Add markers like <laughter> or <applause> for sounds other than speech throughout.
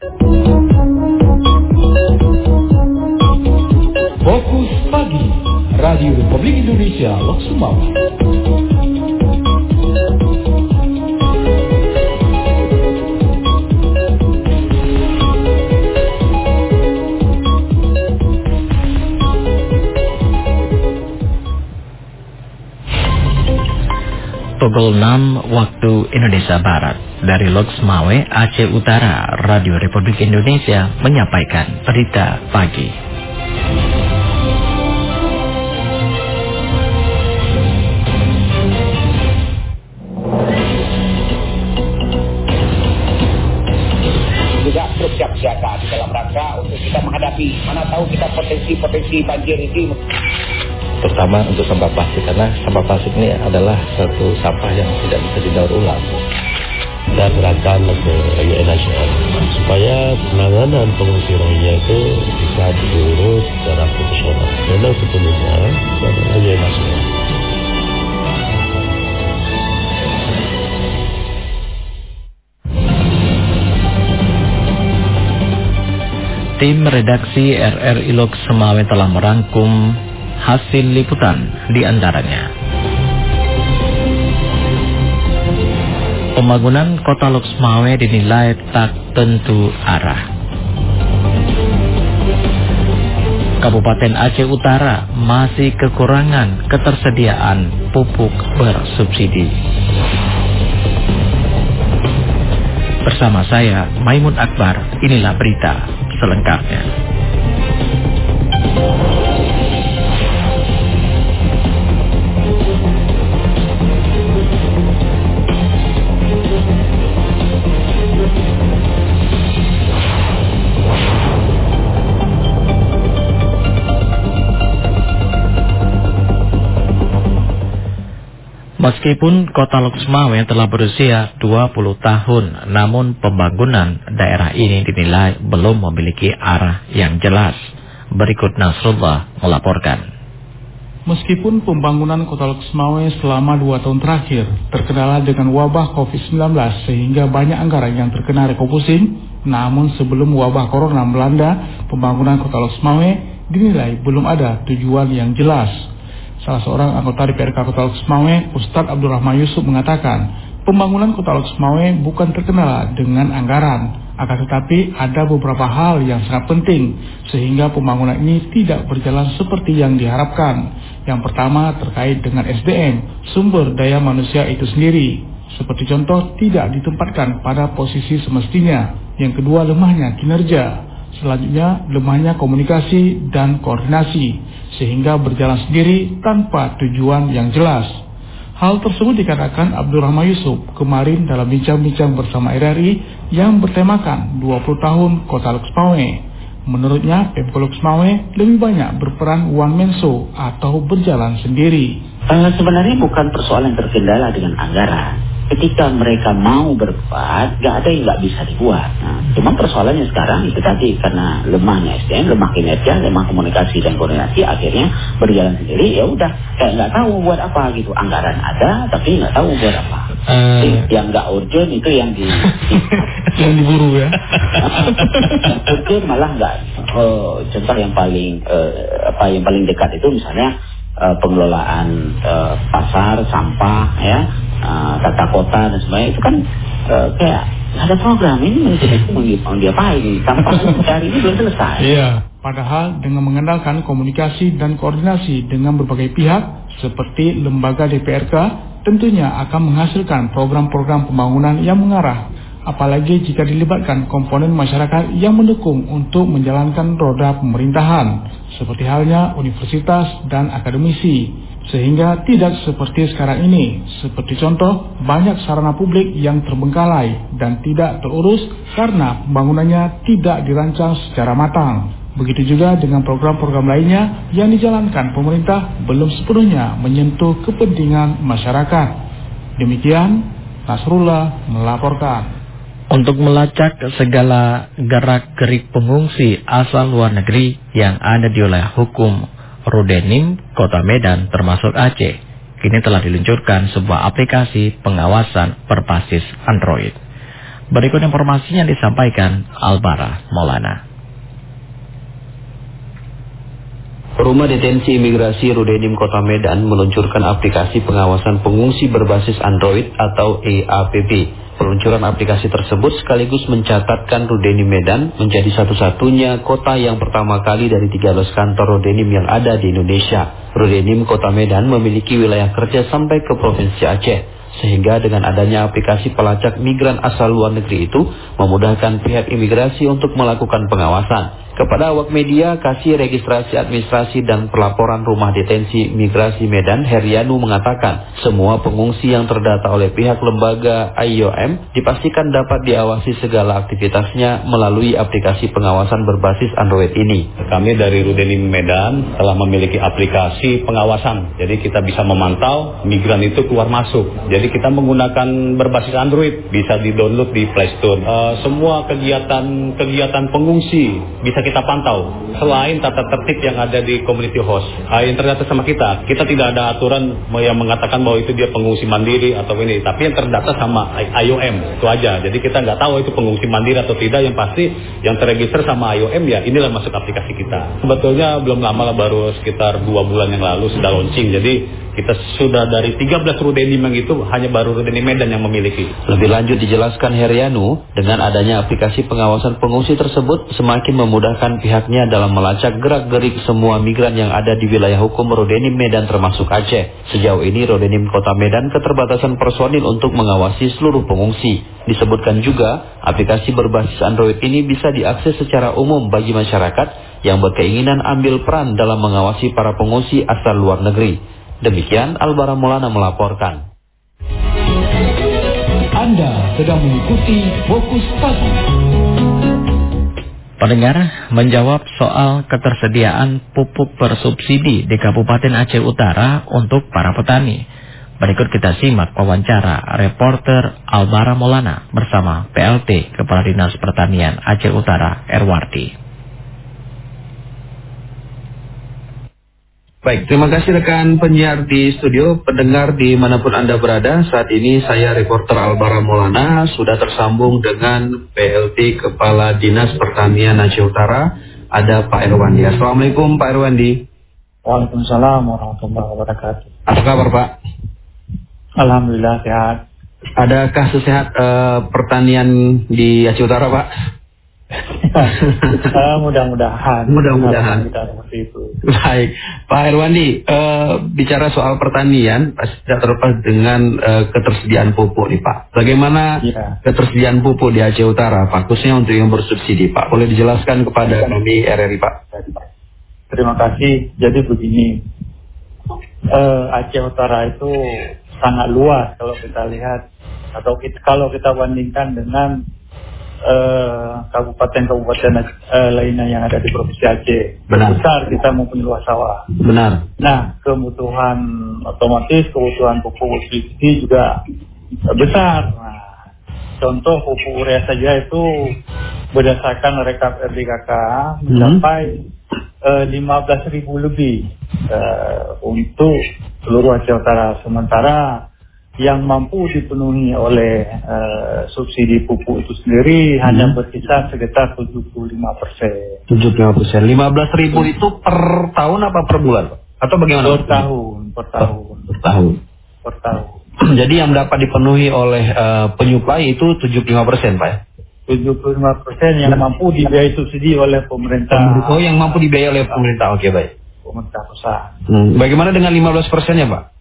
Fokus Pagi Radio Republik Indonesia Lok Pukul 6 waktu Indonesia Barat dari Loksmawe, Aceh Utara, Radio Republik Indonesia menyampaikan berita pagi. juga terus siaga di dalam rangka untuk kita menghadapi. Mana tahu kita potensi-potensi banjir ini. Terutama untuk sampah plastik karena sampah plastik ini adalah satu sampah yang tidak bisa didaur ulang dan serahkan ke UN nasional supaya penanganan pengungsi Rohingya itu bisa diurus secara profesional dan sepenuhnya kepada UN nasional. Tim redaksi RRI Lok Semawe telah merangkum hasil liputan di antaranya. Pembangunan kota Lok Semawe dinilai tak tentu arah. Kabupaten Aceh Utara masih kekurangan ketersediaan pupuk bersubsidi. Bersama saya, Maimun Akbar, inilah berita selengkapnya. Meskipun kota Loksmawe telah berusia 20 tahun, namun pembangunan daerah ini dinilai belum memiliki arah yang jelas. Berikut Nasrullah melaporkan. Meskipun pembangunan kota Loksmawe selama dua tahun terakhir terkendala dengan wabah COVID-19 sehingga banyak anggaran yang terkena refocusing, namun sebelum wabah corona melanda, pembangunan kota Loksmawe dinilai belum ada tujuan yang jelas. Salah seorang anggota DPRK Kota Loksmawe, Ustadz Abdurrahman Yusuf mengatakan, pembangunan Kota Loksmawe bukan terkendala dengan anggaran, akan tetapi ada beberapa hal yang sangat penting sehingga pembangunan ini tidak berjalan seperti yang diharapkan. Yang pertama terkait dengan SDM, sumber daya manusia itu sendiri. Seperti contoh tidak ditempatkan pada posisi semestinya. Yang kedua lemahnya kinerja. Selanjutnya lemahnya komunikasi dan koordinasi sehingga berjalan sendiri tanpa tujuan yang jelas. Hal tersebut dikatakan Abdurrahman Yusuf kemarin dalam bincang-bincang bersama RRI yang bertemakan 20 tahun Kota Luxmawe. Menurutnya, Pemko Luxmawe lebih banyak berperan man show atau berjalan sendiri. Uh, sebenarnya bukan persoalan terkendala dengan anggaran ketika mereka mau berbuat, gak ada yang gak bisa dibuat. Nah, cuma persoalannya sekarang itu tadi karena lemahnya SDM, lemah kinerja, lemah komunikasi dan koordinasi, akhirnya berjalan sendiri. Ya udah, kayak nggak tahu buat apa gitu. Anggaran ada, tapi nggak tahu buat apa. Uh... Yang nggak urgent itu yang di, <laughs> yang diburu ya. yang <laughs> urgent malah nggak. Oh, contoh yang paling uh, apa yang paling dekat itu misalnya uh, pengelolaan uh, pasar, sampah, ya uh, tata kota dan sebagainya itu kan uh, kayak ada program ini <laughs> mau diapain tanpa hari ini belum selesai. Iya. Padahal dengan mengandalkan komunikasi dan koordinasi dengan berbagai pihak seperti lembaga DPRK tentunya akan menghasilkan program-program pembangunan yang mengarah apalagi jika dilibatkan komponen masyarakat yang mendukung untuk menjalankan roda pemerintahan, seperti halnya universitas dan akademisi, sehingga tidak seperti sekarang ini. Seperti contoh, banyak sarana publik yang terbengkalai dan tidak terurus karena pembangunannya tidak dirancang secara matang. Begitu juga dengan program-program lainnya yang dijalankan pemerintah belum sepenuhnya menyentuh kepentingan masyarakat. Demikian, Nasrullah melaporkan. Untuk melacak segala gerak-gerik pengungsi asal luar negeri yang ada di wilayah hukum Rudenim, Kota Medan, termasuk Aceh, kini telah diluncurkan sebuah aplikasi pengawasan berbasis Android. Berikut informasinya disampaikan Albara Maulana. Rumah Detensi Imigrasi Rudenim Kota Medan meluncurkan aplikasi pengawasan pengungsi berbasis Android atau EAPP. Peluncuran aplikasi tersebut sekaligus mencatatkan Rudenim Medan menjadi satu-satunya kota yang pertama kali dari 13 kantor Rudenim yang ada di Indonesia. Rudenim Kota Medan memiliki wilayah kerja sampai ke Provinsi Aceh. Sehingga dengan adanya aplikasi pelacak migran asal luar negeri itu memudahkan pihak imigrasi untuk melakukan pengawasan. Kepada awak media, Kasih Registrasi Administrasi dan Pelaporan Rumah Detensi Migrasi Medan, Herianu mengatakan, semua pengungsi yang terdata oleh pihak lembaga IOM dipastikan dapat diawasi segala aktivitasnya melalui aplikasi pengawasan berbasis Android ini. Kami dari Rudenim Medan telah memiliki aplikasi pengawasan, jadi kita bisa memantau migran itu keluar masuk. Jadi kita menggunakan berbasis Android, bisa di-download di Play Store. Uh, semua kegiatan-kegiatan pengungsi bisa kita pantau. Selain tata tertib yang ada di community host, uh, yang terdata sama kita, kita tidak ada aturan yang mengatakan bahwa itu dia pengungsi mandiri atau ini, tapi yang terdata sama IOM itu aja. Jadi kita nggak tahu itu pengungsi mandiri atau tidak. Yang pasti yang terregister sama IOM ya inilah masuk aplikasi kita. Sebetulnya belum lama lah baru sekitar dua bulan yang lalu sudah launching. Jadi kita sudah dari 13 Rudenim yang itu hanya baru Rudenim Medan yang memiliki. Lebih lanjut dijelaskan Herianu, dengan adanya aplikasi pengawasan pengungsi tersebut semakin memudahkan pihaknya dalam melacak gerak-gerik semua migran yang ada di wilayah hukum Rudenim Medan termasuk Aceh. Sejauh ini Rudenim Kota Medan keterbatasan personil untuk mengawasi seluruh pengungsi. Disebutkan juga, aplikasi berbasis Android ini bisa diakses secara umum bagi masyarakat yang berkeinginan ambil peran dalam mengawasi para pengungsi asal luar negeri. Demikian Albara Maulana melaporkan. Anda sedang mengikuti Fokus Pagi. Pendengar menjawab soal ketersediaan pupuk bersubsidi di Kabupaten Aceh Utara untuk para petani. Berikut kita simak wawancara reporter Albara Maulana bersama PLT Kepala Dinas Pertanian Aceh Utara Erwarti. Baik, terima kasih rekan penyiar di studio, pendengar di mana pun Anda berada. Saat ini saya reporter Albara Maulana sudah tersambung dengan PLT Kepala Dinas Pertanian Aceh Utara, ada Pak Erwandi. Assalamualaikum Pak Erwandi. Waalaikumsalam warahmatullahi wabarakatuh. Apa kabar Pak? Alhamdulillah sehat. Ada kasus sehat uh, pertanian di Aceh Utara Pak? Uh, <laughs> mudah-mudahan. Mudah-mudahan. Kita seperti itu. Baik, Pak Herwandi, uh, bicara soal pertanian, pasti tidak terlepas dengan uh, ketersediaan pupuk nih Pak. Bagaimana ya. ketersediaan pupuk di Aceh Utara, Pak? Khususnya untuk yang bersubsidi, Pak. Boleh dijelaskan kepada kami RRI, Pak? Terima kasih. Jadi begini, uh, Aceh Utara itu sangat luas kalau kita lihat atau kita, kalau kita bandingkan dengan Eh, kabupaten-kabupaten uh, lainnya yang ada di Provinsi Aceh. Benar. Besar kita mempunyai luas sawah. Benar. Nah, kebutuhan otomatis, kebutuhan pupuk subsidi juga besar. Nah, contoh pupuk urea saja itu berdasarkan rekap RDKK mencapai hmm. uh, 15 ribu lebih uh, untuk seluruh Aceh Utara. Sementara yang mampu dipenuhi oleh uh, subsidi pupuk itu sendiri hmm. hanya berkisar sekitar 75 persen. 75 persen. 15 ribu itu per tahun apa per bulan? Atau bagaimana? Per tahun, per tahun. Per, tahun. Per <clears throat> tahun. Jadi yang dapat dipenuhi oleh uh, penyuplai itu 75 persen, Pak? 75 persen yang nah. mampu dibiayai subsidi oleh pemerintah. Oh, yang mampu dibiayai oleh pemerintah. Oke, okay, baik. Pemerintah pusat. Hmm. Bagaimana dengan 15 persennya, Pak?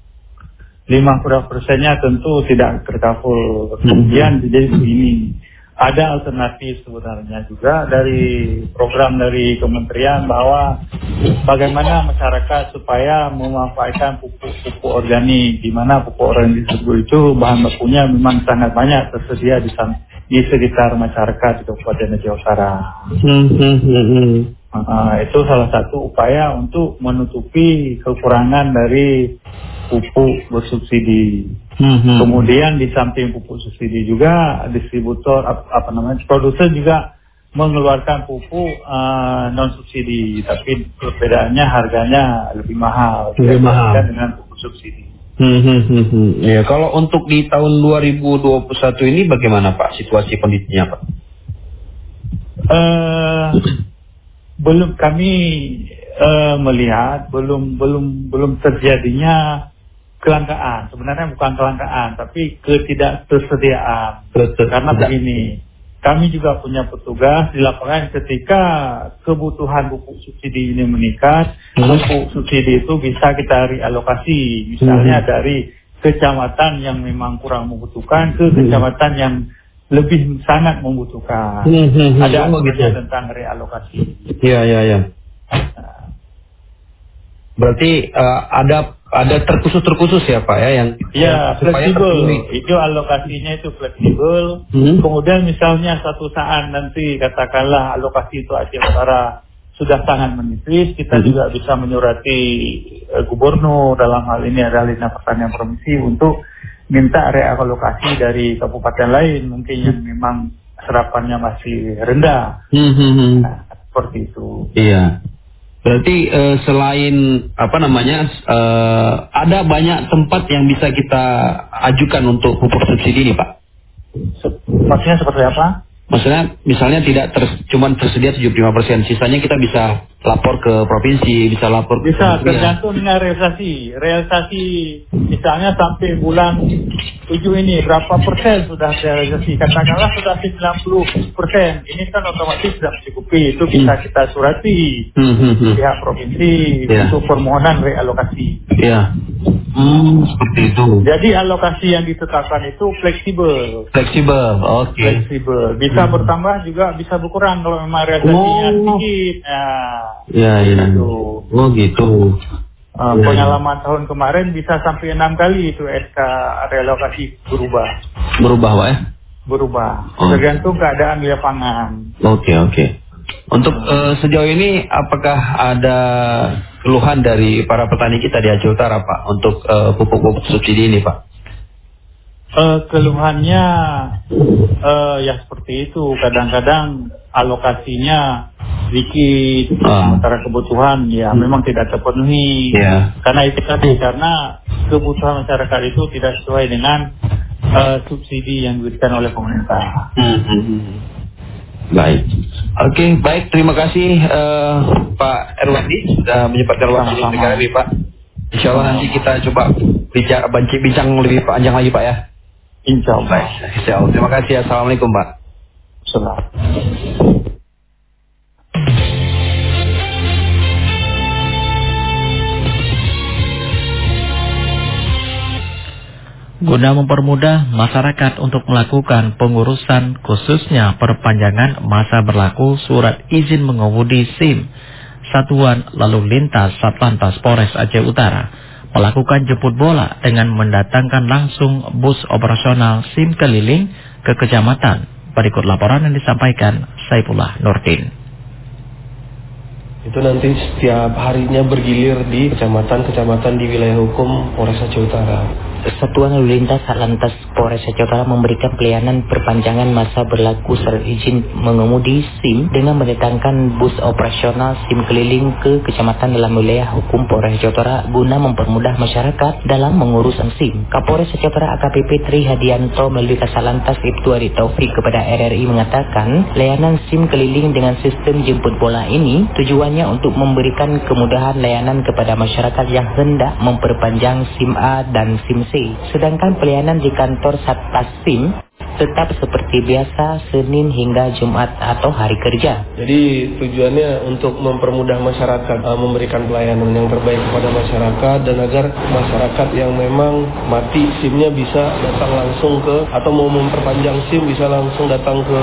Lima puluh persennya tentu tidak terkaful. Kemudian jadi begini, ada alternatif sebenarnya juga dari program dari kementerian bahwa bagaimana masyarakat supaya memanfaatkan pupuk-pupuk organik, di mana pupuk organik tersebut itu bahan bakunya memang sangat banyak tersedia di, di sekitar masyarakat di Kabupaten Aceh Utara. Uh, itu salah satu upaya untuk menutupi kekurangan dari pupuk bersubsidi. Mm-hmm. Kemudian di samping pupuk subsidi juga distributor apa, apa namanya produser juga mengeluarkan pupuk uh, non subsidi, tapi perbedaannya harganya lebih mahal. Lebih mahal dengan pupuk subsidi. Hmm, hmm, hmm, hmm. Ya, kalau untuk di tahun 2021 ini bagaimana Pak situasi kondisinya Pak? Uh, belum kami uh, melihat belum belum belum terjadinya kelangkaan. Sebenarnya bukan kelangkaan, tapi ketidaktersediaan. Karena begini, kami juga punya petugas di lapangan ketika kebutuhan pupuk subsidi ini meningkat, hmm. pupuk subsidi itu bisa kita realokasi, misalnya hmm. dari kecamatan yang memang kurang membutuhkan ke hmm. kecamatan yang lebih sangat membutuhkan. Hmm. hmm, hmm. Ada oh, gitu. tentang realokasi. Iya, iya, iya. Berarti uh, ada ada terkhusus terkhusus ya Pak ya yang ya fleksibel itu alokasinya itu fleksibel hmm. kemudian misalnya satu saat nanti katakanlah alokasi itu Aceh Utara sudah sangat menipis kita hmm. juga bisa menyurati uh, gubernur dalam hal ini adalah Dinas Pertanian Provinsi untuk minta realokasi dari kabupaten lain mungkin yang memang serapannya masih rendah hmm. hmm, hmm. Nah, seperti itu iya Berarti uh, selain apa namanya uh, ada banyak tempat yang bisa kita ajukan untuk pupuk subsidi ini, Pak. Maksudnya seperti apa? Maksudnya misalnya tidak ter, cuman tersedia 75%, sisanya kita bisa lapor ke provinsi, bisa lapor ke Bisa tergantung dengan realisasi. Realisasi misalnya sampai bulan 7 ini berapa persen sudah realisasi? Katakanlah sudah 90 persen. Ini kan otomatis sudah mencukupi. Itu bisa hmm. kita surati hmm, hmm, hmm. pihak provinsi yeah. untuk permohonan realokasi. Iya. Yeah. Hmm, seperti itu. Jadi alokasi yang ditetapkan itu fleksibel. Fleksibel, oke. Okay. Fleksibel. Bisa hmm. bertambah juga bisa berkurang kalau memang realisasinya oh. sedikit. Ya. Ya, ya. Gitu. Oh gitu. Uh, ya. Pengalaman tahun kemarin bisa sampai enam kali itu SK relokasi berubah. Berubah, Pak ya? Berubah. Oh. Tergantung keadaan di lapangan. Oke, okay, oke. Okay. Untuk uh, sejauh ini apakah ada keluhan dari para petani kita di Aceh Utara Pak untuk uh, pupuk-pupuk subsidi ini Pak? Uh, keluhannya uh, ya seperti itu. Kadang-kadang alokasinya sedikit uh. antara kebutuhan ya hmm. memang tidak terpenuhi. Yeah. Karena itu tadi karena kebutuhan masyarakat itu tidak sesuai dengan uh, subsidi yang diberikan oleh pemerintah. Hmm. hmm, hmm. Baik. Oke, okay, baik. Terima kasih uh, Pak Erwandi sudah menyempatkan waktu untuk kami, Pak. Insya Allah nanti kita coba bicara bincang lebih panjang lagi, Pak ya. Insya Allah. Baik. Insya Allah. Terima kasih. Assalamualaikum, Pak. Assalamualaikum. guna mempermudah masyarakat untuk melakukan pengurusan khususnya perpanjangan masa berlaku surat izin mengemudi SIM Satuan Lalu Lintas Satlantas Polres Aceh Utara melakukan jemput bola dengan mendatangkan langsung bus operasional SIM keliling ke kecamatan. Berikut laporan yang disampaikan Saifullah Nurdin. Itu nanti setiap harinya bergilir di kecamatan-kecamatan di wilayah hukum Polres Aceh Utara. Satuan Lalu Lintas Atlantas Polres Aceh memberikan pelayanan perpanjangan masa berlaku surat izin mengemudi SIM dengan mendatangkan bus operasional SIM keliling ke kecamatan dalam wilayah hukum Polres Aceh Utara guna mempermudah masyarakat dalam mengurus SIM. Kapolres Aceh Utara AKPP Tri Hadianto melalui Kasalantas Ibtu Adi Taufik kepada RRI mengatakan layanan SIM keliling dengan sistem jemput bola ini tujuannya untuk memberikan kemudahan layanan kepada masyarakat yang hendak memperpanjang SIM A dan SIM Sedangkan pelayanan di kantor Satpas SIM tetap seperti biasa Senin hingga Jumat atau hari kerja. Jadi tujuannya untuk mempermudah masyarakat uh, memberikan pelayanan yang terbaik kepada masyarakat dan agar masyarakat yang memang mati SIM-nya bisa datang langsung ke atau mau memperpanjang SIM bisa langsung datang ke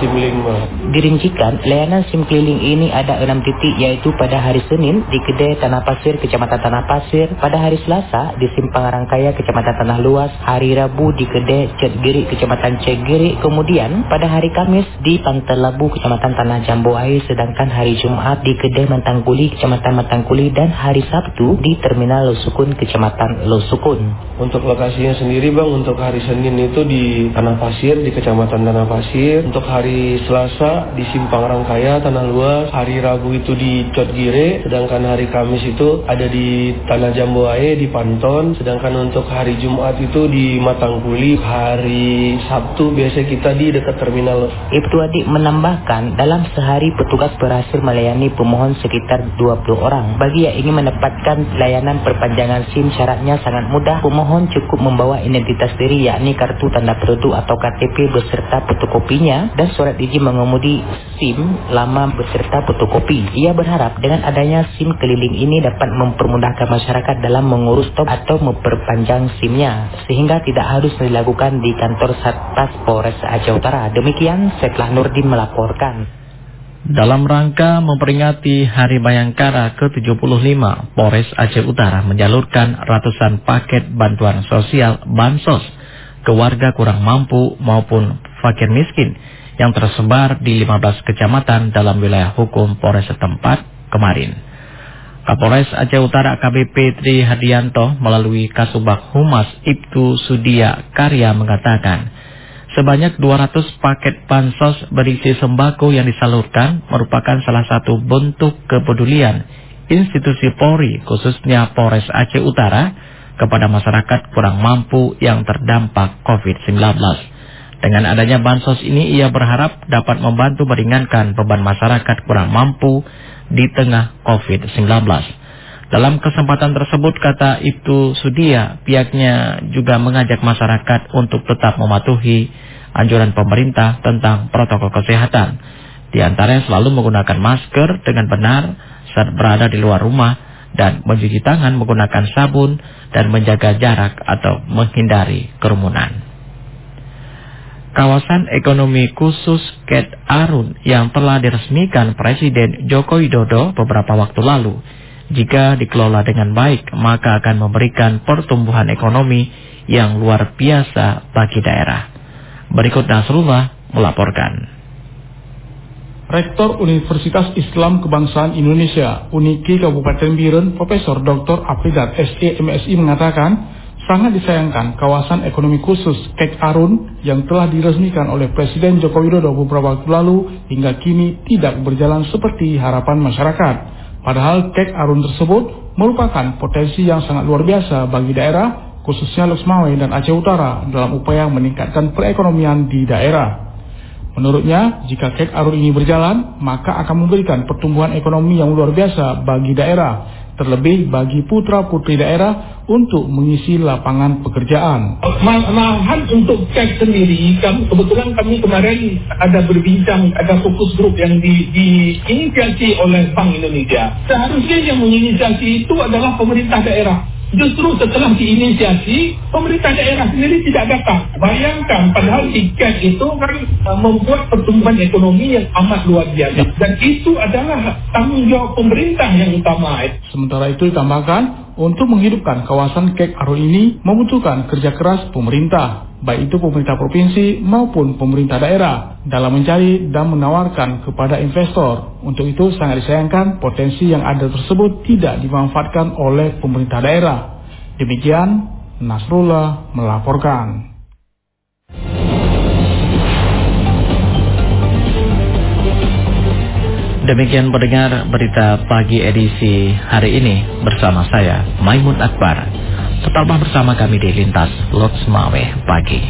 SIM 5. Dirincikan, layanan SIM keliling ini ada enam titik yaitu pada hari Senin di Kedai Tanah Pasir, Kecamatan Tanah Pasir, pada hari Selasa di Simpang Rangkaya, Kecamatan Tanah Luas, hari Rabu di Kedai Cetgiri, Kecamatan Cetgiri, kemudian pada hari Kamis di Pantai Labu, Kecamatan Tanah Jambu Air, sedangkan hari Jumat di Kedai Mantangkuli, Kecamatan Mantangkuli, dan hari Sabtu di Terminal Losukun, Kecamatan Losukun. Untuk lokasinya sendiri Bang, untuk hari Senin itu di Tanah Pasir, di Kecamatan Tanah Pasir, untuk hari hari Selasa di Simpang Rangkaya Tanah Luas, hari Rabu itu di Cotgire, sedangkan hari Kamis itu ada di Tanah Jambuae di Panton, sedangkan untuk hari Jumat itu di Matangkuli, hari Sabtu biasa kita di dekat terminal. Ibtu Adik menambahkan dalam sehari petugas berhasil melayani pemohon sekitar 20 orang. Bagi yang ingin mendapatkan layanan perpanjangan SIM syaratnya sangat mudah. Pemohon cukup membawa identitas diri yakni kartu tanda penduduk atau KTP beserta fotokopinya dan surat izin mengemudi SIM lama beserta fotokopi. Ia berharap dengan adanya SIM keliling ini dapat mempermudahkan masyarakat dalam mengurus top atau memperpanjang SIM-nya sehingga tidak harus dilakukan di kantor Satpas Polres Aceh Utara. Demikian setelah Nurdin melaporkan. Dalam rangka memperingati Hari Bayangkara ke-75, Polres Aceh Utara menyalurkan ratusan paket bantuan sosial bansos ke warga kurang mampu maupun fakir miskin yang tersebar di 15 kecamatan dalam wilayah hukum Polres setempat kemarin. Kapolres Aceh Utara KBP Tri Hadianto melalui Kasubag Humas Ibtu Sudia Karya mengatakan, sebanyak 200 paket bansos berisi sembako yang disalurkan merupakan salah satu bentuk kepedulian institusi Polri khususnya Polres Aceh Utara kepada masyarakat kurang mampu yang terdampak COVID-19. Dengan adanya bansos ini ia berharap dapat membantu meringankan beban masyarakat kurang mampu di tengah COVID-19. Dalam kesempatan tersebut kata Ibtu Sudia, pihaknya juga mengajak masyarakat untuk tetap mematuhi anjuran pemerintah tentang protokol kesehatan. Di antaranya selalu menggunakan masker dengan benar saat berada di luar rumah dan mencuci tangan menggunakan sabun dan menjaga jarak atau menghindari kerumunan. Kawasan ekonomi khusus Ket Arun yang telah diresmikan Presiden Joko Widodo beberapa waktu lalu, jika dikelola dengan baik maka akan memberikan pertumbuhan ekonomi yang luar biasa bagi daerah. Berikut Nasrullah melaporkan. Rektor Universitas Islam Kebangsaan Indonesia UNIKI Kabupaten Biren Profesor Dr. Apridat SE MSI mengatakan sangat disayangkan kawasan ekonomi khusus Kek Arun yang telah diresmikan oleh Presiden Joko Widodo beberapa waktu lalu hingga kini tidak berjalan seperti harapan masyarakat. Padahal Kek Arun tersebut merupakan potensi yang sangat luar biasa bagi daerah khususnya Loksmawe dan Aceh Utara dalam upaya meningkatkan perekonomian di daerah. Menurutnya, jika kek arun ini berjalan, maka akan memberikan pertumbuhan ekonomi yang luar biasa bagi daerah, terlebih bagi putra-putri daerah untuk mengisi lapangan pekerjaan. Malahan untuk kek sendiri, kebetulan kami kemarin ada berbincang, ada fokus grup yang di, diinisiasi oleh Bank Indonesia. Seharusnya yang menginisiasi itu adalah pemerintah daerah Justru setelah diinisiasi, pemerintah daerah sendiri tidak datang. Bayangkan, padahal tiket itu kan uh, membuat pertumbuhan ekonomi yang amat luar biasa. Dan itu adalah tanggung jawab pemerintah yang utama. Sementara itu ditambahkan, untuk menghidupkan kawasan Kek Arun ini membutuhkan kerja keras pemerintah baik itu pemerintah provinsi maupun pemerintah daerah dalam mencari dan menawarkan kepada investor. Untuk itu sangat disayangkan potensi yang ada tersebut tidak dimanfaatkan oleh pemerintah daerah. Demikian Nasrullah melaporkan. Demikian pendengar berita pagi edisi hari ini bersama saya Maimun Akbar. Tetaplah bersama kami di Lintas Lots Mawe pagi.